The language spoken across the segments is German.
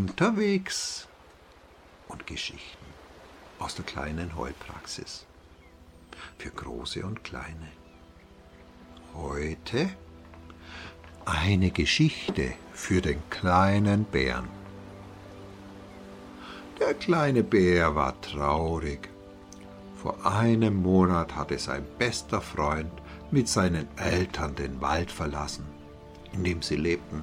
unterwegs und Geschichten aus der kleinen Heulpraxis für große und kleine. Heute eine Geschichte für den kleinen Bären. Der kleine Bär war traurig. Vor einem Monat hatte sein bester Freund mit seinen Eltern den Wald verlassen, in dem sie lebten,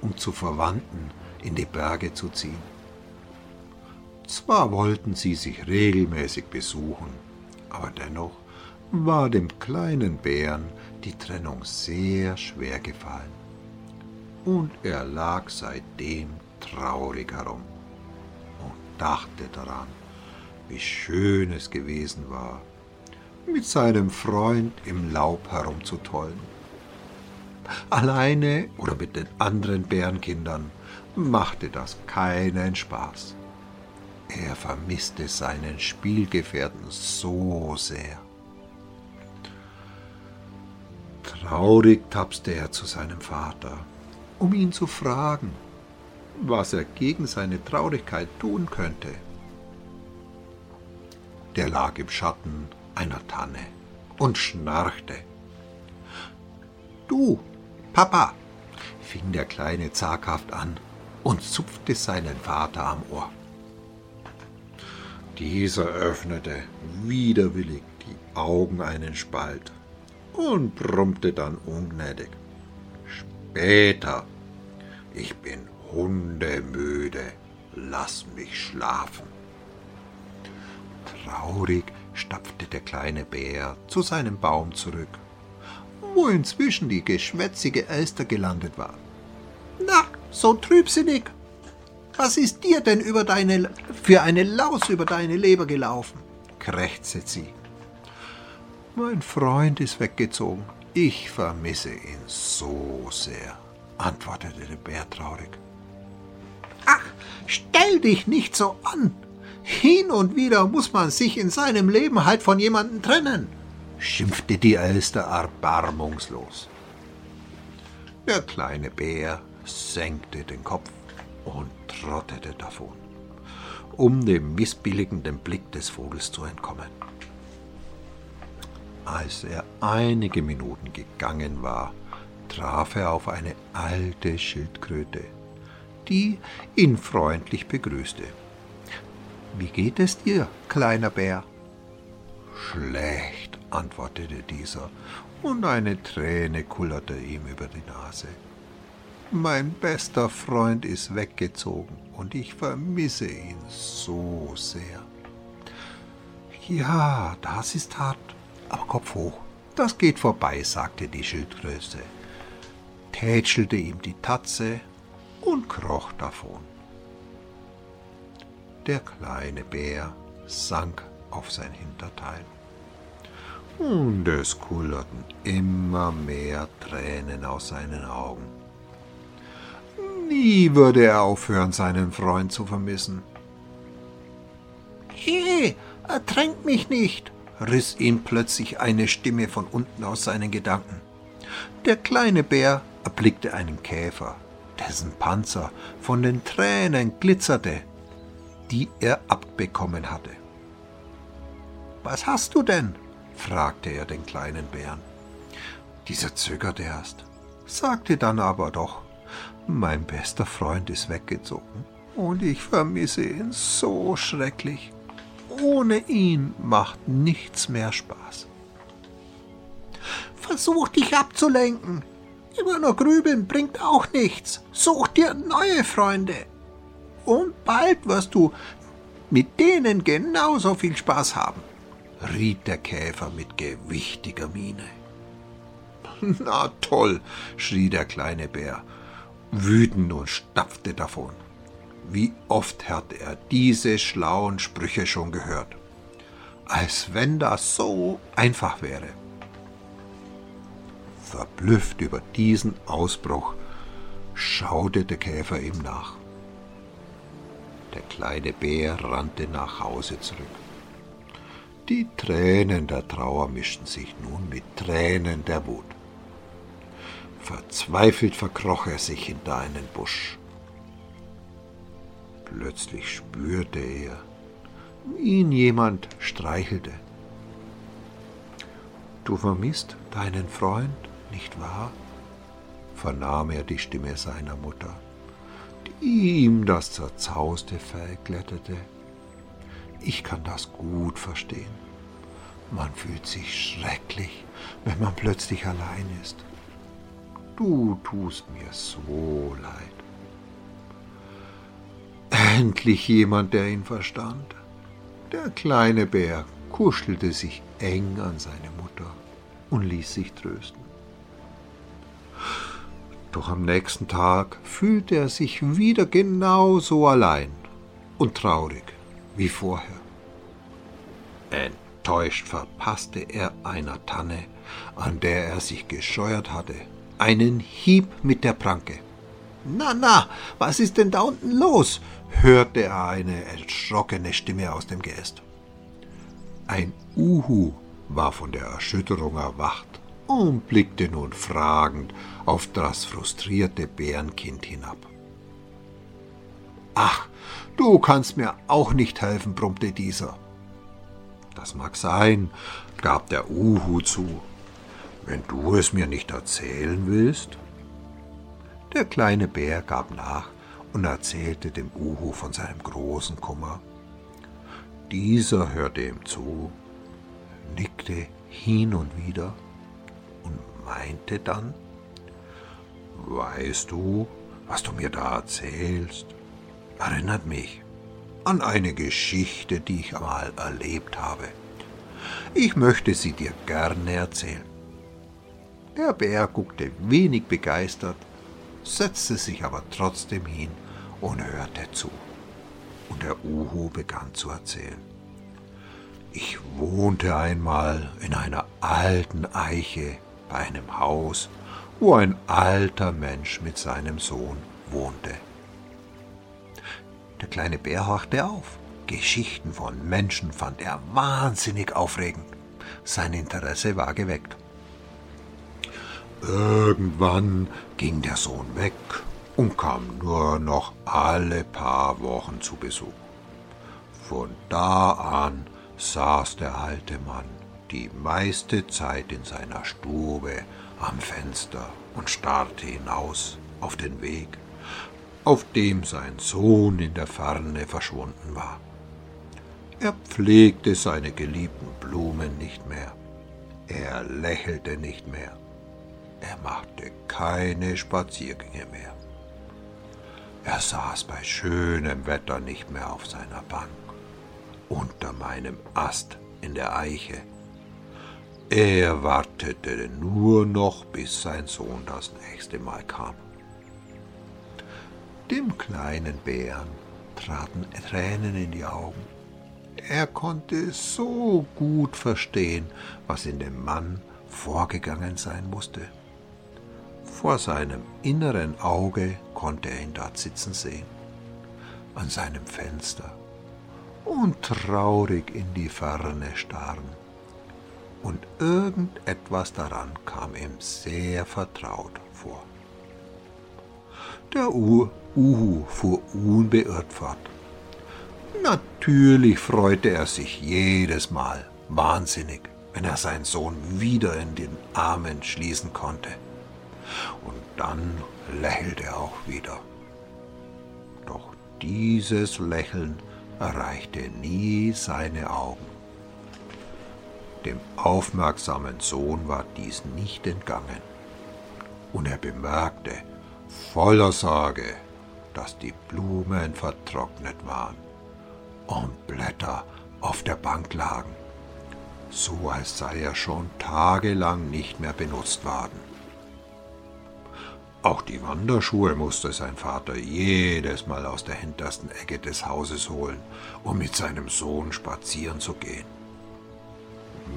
um zu Verwandten in die Berge zu ziehen. Zwar wollten sie sich regelmäßig besuchen, aber dennoch war dem kleinen Bären die Trennung sehr schwer gefallen. Und er lag seitdem traurig herum und dachte daran, wie schön es gewesen war, mit seinem Freund im Laub herumzutollen. Alleine oder mit den anderen Bärenkindern machte das keinen Spaß. Er vermisste seinen Spielgefährten so sehr. Traurig tapste er zu seinem Vater, um ihn zu fragen, was er gegen seine Traurigkeit tun könnte. Der lag im Schatten einer Tanne und schnarchte. Du, Papa, fing der Kleine zaghaft an und zupfte seinen Vater am Ohr. Dieser öffnete widerwillig die Augen einen Spalt und brummte dann ungnädig. Später. Ich bin hundemüde. Lass mich schlafen. Traurig stapfte der kleine Bär zu seinem Baum zurück, wo inzwischen die geschwätzige Elster gelandet war. Na, so trübsinnig. Was ist dir denn über deine, für eine Laus über deine Leber gelaufen? krächzte sie. Mein Freund ist weggezogen. Ich vermisse ihn so sehr, antwortete der Bär traurig. Ach, stell dich nicht so an. Hin und wieder muss man sich in seinem Leben halt von jemandem trennen, schimpfte die Elster erbarmungslos. Der kleine Bär senkte den Kopf und trottete davon, um dem missbilligenden Blick des Vogels zu entkommen. Als er einige Minuten gegangen war, traf er auf eine alte Schildkröte, die ihn freundlich begrüßte. Wie geht es dir, kleiner Bär? Schlecht, antwortete dieser, und eine Träne kullerte ihm über die Nase. Mein bester Freund ist weggezogen und ich vermisse ihn so sehr. Ja, das ist hart, aber Kopf hoch, das geht vorbei, sagte die Schildkröte, tätschelte ihm die Tatze und kroch davon. Der kleine Bär sank auf sein Hinterteil. Und es kullerten immer mehr Tränen aus seinen Augen. Nie würde er aufhören, seinen Freund zu vermissen. He, ertränk mich nicht, riss ihm plötzlich eine Stimme von unten aus seinen Gedanken. Der kleine Bär erblickte einen Käfer, dessen Panzer von den Tränen glitzerte, die er abbekommen hatte. Was hast du denn? Fragte er den kleinen Bären. Dieser zögerte erst, sagte dann aber doch, mein bester Freund ist weggezogen und ich vermisse ihn so schrecklich. Ohne ihn macht nichts mehr Spaß. Versuch dich abzulenken. Immer nur grübeln bringt auch nichts. Such dir neue Freunde. Und bald wirst du mit denen genauso viel Spaß haben, riet der Käfer mit gewichtiger Miene. Na toll, schrie der kleine Bär, wütend und stapfte davon. Wie oft hatte er diese schlauen Sprüche schon gehört. Als wenn das so einfach wäre. Verblüfft über diesen Ausbruch schaute der Käfer ihm nach. Der kleine Bär rannte nach Hause zurück. Die Tränen der Trauer mischten sich nun mit Tränen der Wut. Verzweifelt verkroch er sich hinter einen Busch. Plötzlich spürte er, wie ihn jemand streichelte. Du vermisst deinen Freund, nicht wahr? vernahm er die Stimme seiner Mutter, die ihm das zerzauste Fell glättete. Ich kann das gut verstehen. Man fühlt sich schrecklich, wenn man plötzlich allein ist. Du tust mir so leid. Endlich jemand, der ihn verstand. Der kleine Bär kuschelte sich eng an seine Mutter und ließ sich trösten. Doch am nächsten Tag fühlte er sich wieder genauso allein und traurig wie vorher. Enttäuscht verpasste er einer Tanne, an der er sich gescheuert hatte, einen Hieb mit der Pranke. Na, na, was ist denn da unten los? hörte er eine erschrockene Stimme aus dem Geäst. Ein Uhu war von der Erschütterung erwacht und blickte nun fragend auf das frustrierte Bärenkind hinab. Ach, du kannst mir auch nicht helfen, brummte dieser. Das mag sein, gab der Uhu zu, wenn du es mir nicht erzählen willst. Der kleine Bär gab nach und erzählte dem Uhu von seinem großen Kummer. Dieser hörte ihm zu, nickte hin und wieder und meinte dann, Weißt du, was du mir da erzählst, erinnert mich an eine Geschichte, die ich einmal erlebt habe. Ich möchte sie dir gerne erzählen. Der Bär guckte wenig begeistert, setzte sich aber trotzdem hin und hörte zu. Und der Uhu begann zu erzählen. Ich wohnte einmal in einer alten Eiche bei einem Haus, wo ein alter Mensch mit seinem Sohn wohnte. Der kleine Bär horchte auf. Geschichten von Menschen fand er wahnsinnig aufregend. Sein Interesse war geweckt. Irgendwann ging der Sohn weg und kam nur noch alle paar Wochen zu Besuch. Von da an saß der alte Mann die meiste Zeit in seiner Stube am Fenster und starrte hinaus auf den Weg, auf dem sein Sohn in der Ferne verschwunden war. Er pflegte seine geliebten Blumen nicht mehr, er lächelte nicht mehr, er machte keine Spaziergänge mehr. Er saß bei schönem Wetter nicht mehr auf seiner Bank, unter meinem Ast in der Eiche. Er wartete nur noch, bis sein Sohn das nächste Mal kam. Dem kleinen Bären traten Tränen in die Augen. Er konnte so gut verstehen, was in dem Mann vorgegangen sein musste. Vor seinem inneren Auge konnte er ihn dort sitzen sehen, an seinem Fenster, und traurig in die Ferne starren. Und irgendetwas daran kam ihm sehr vertraut vor. Der Uhu fuhr unbeirrt fort. Natürlich freute er sich jedes Mal wahnsinnig, wenn er seinen Sohn wieder in den Armen schließen konnte. Und dann lächelte er auch wieder. Doch dieses Lächeln erreichte nie seine Augen. Dem aufmerksamen Sohn war dies nicht entgangen, und er bemerkte voller Sorge, dass die Blumen vertrocknet waren und Blätter auf der Bank lagen, so als sei er schon tagelang nicht mehr benutzt worden. Auch die Wanderschuhe musste sein Vater jedes Mal aus der hintersten Ecke des Hauses holen, um mit seinem Sohn spazieren zu gehen.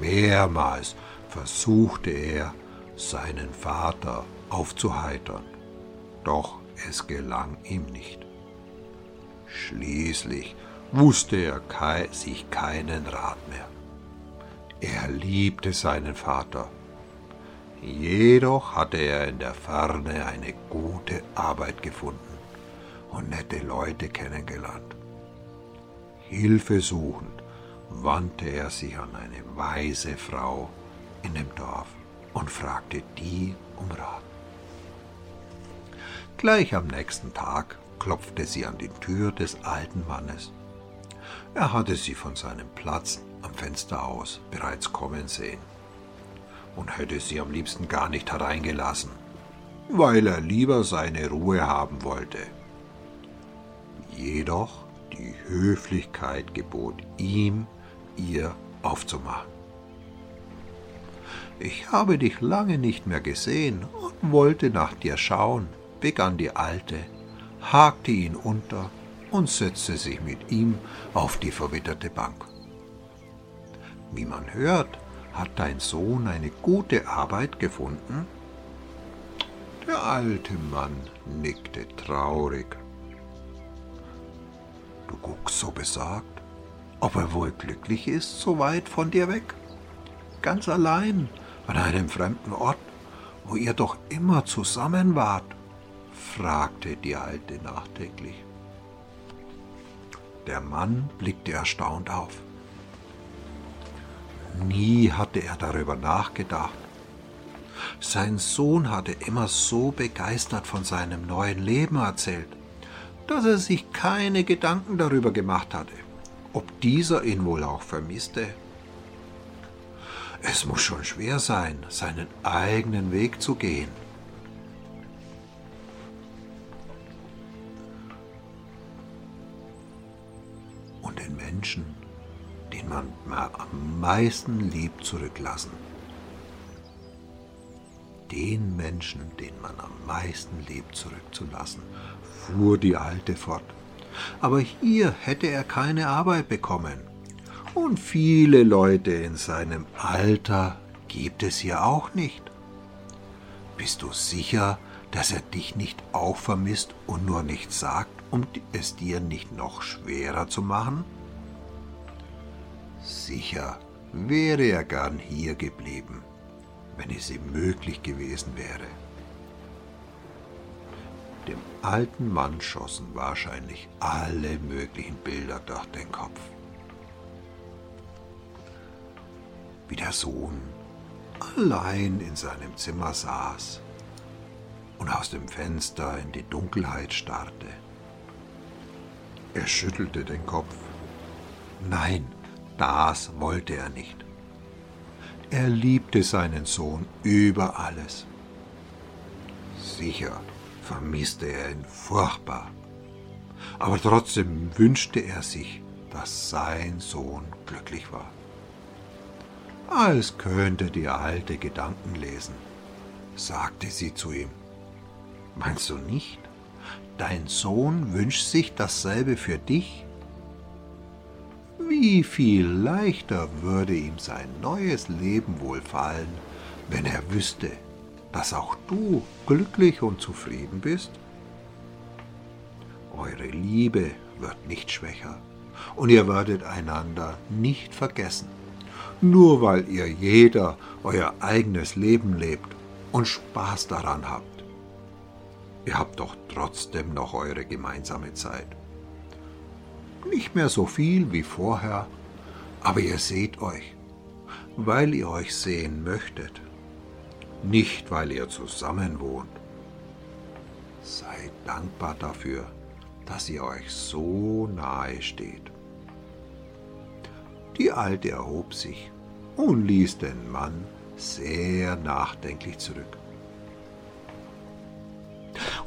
Mehrmals versuchte er, seinen Vater aufzuheitern, doch es gelang ihm nicht. Schließlich wusste er kei sich keinen Rat mehr. Er liebte seinen Vater Jedoch hatte er in der Ferne eine gute Arbeit gefunden und nette Leute kennengelernt. Hilfe suchend wandte er sich an eine weise Frau in dem Dorf und fragte die um Rat. Gleich am nächsten Tag klopfte sie an die Tür des alten Mannes. Er hatte sie von seinem Platz am Fenster aus bereits kommen sehen und hätte sie am liebsten gar nicht hereingelassen, weil er lieber seine Ruhe haben wollte. Jedoch die Höflichkeit gebot ihm, ihr aufzumachen. Ich habe dich lange nicht mehr gesehen und wollte nach dir schauen, begann die Alte, hakte ihn unter und setzte sich mit ihm auf die verwitterte Bank. Wie man hört, hat dein Sohn eine gute Arbeit gefunden? Der alte Mann nickte traurig. Du guckst so besorgt, ob er wohl glücklich ist, so weit von dir weg, ganz allein an einem fremden Ort, wo ihr doch immer zusammen wart, fragte die Alte nachdenklich. Der Mann blickte erstaunt auf. Nie hatte er darüber nachgedacht. Sein Sohn hatte immer so begeistert von seinem neuen Leben erzählt, dass er sich keine Gedanken darüber gemacht hatte, ob dieser ihn wohl auch vermisste. Es muss schon schwer sein, seinen eigenen Weg zu gehen. Den man am meisten liebt, zurücklassen. Den Menschen, den man am meisten liebt, zurückzulassen, fuhr die Alte fort. Aber hier hätte er keine Arbeit bekommen. Und viele Leute in seinem Alter gibt es hier auch nicht. Bist du sicher, dass er dich nicht auch vermisst und nur nichts sagt, um es dir nicht noch schwerer zu machen? Sicher wäre er gern hier geblieben, wenn es ihm möglich gewesen wäre. Dem alten Mann schossen wahrscheinlich alle möglichen Bilder durch den Kopf. Wie der Sohn allein in seinem Zimmer saß und aus dem Fenster in die Dunkelheit starrte. Er schüttelte den Kopf. Nein, das wollte er nicht. Er liebte seinen Sohn über alles. Sicher vermisste er ihn furchtbar, aber trotzdem wünschte er sich, dass sein Sohn glücklich war. Als könnte die alte Gedanken lesen, sagte sie zu ihm. Meinst du nicht? Dein Sohn wünscht sich dasselbe für dich? Wie viel leichter würde ihm sein neues Leben wohl fallen, wenn er wüsste, dass auch du glücklich und zufrieden bist? Eure Liebe wird nicht schwächer und ihr werdet einander nicht vergessen, nur weil ihr jeder euer eigenes Leben lebt und Spaß daran habt. Ihr habt doch trotzdem noch eure gemeinsame Zeit. Nicht mehr so viel wie vorher, aber ihr seht euch, weil ihr euch sehen möchtet, nicht weil ihr zusammen wohnt. Seid dankbar dafür, dass ihr euch so nahe steht. Die Alte erhob sich und ließ den Mann sehr nachdenklich zurück.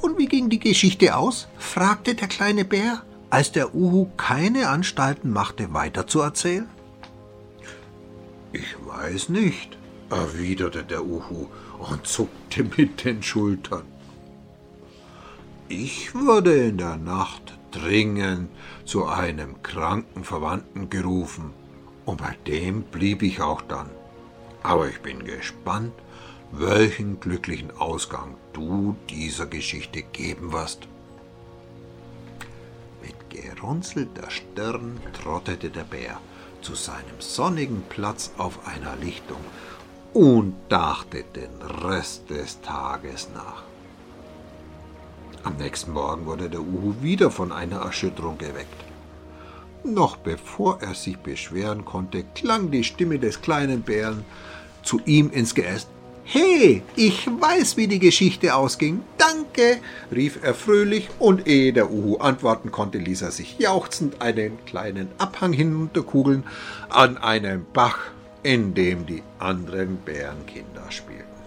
Und wie ging die Geschichte aus? fragte der kleine Bär als der Uhu keine Anstalten machte, weiterzuerzählen? Ich weiß nicht, erwiderte der Uhu und zuckte mit den Schultern. Ich wurde in der Nacht dringend zu einem kranken Verwandten gerufen, und bei dem blieb ich auch dann. Aber ich bin gespannt, welchen glücklichen Ausgang du dieser Geschichte geben wirst. Gerunzelter Stirn trottete der Bär zu seinem sonnigen Platz auf einer Lichtung und dachte den Rest des Tages nach. Am nächsten Morgen wurde der Uhu wieder von einer Erschütterung geweckt. Noch bevor er sich beschweren konnte, klang die Stimme des kleinen Bären zu ihm ins Geäst. He, ich weiß, wie die Geschichte ausging. Danke, rief er fröhlich, und ehe der Uhu antworten konnte, ließ er sich jauchzend einen kleinen Abhang hinunterkugeln an einem Bach, in dem die anderen Bärenkinder spielten.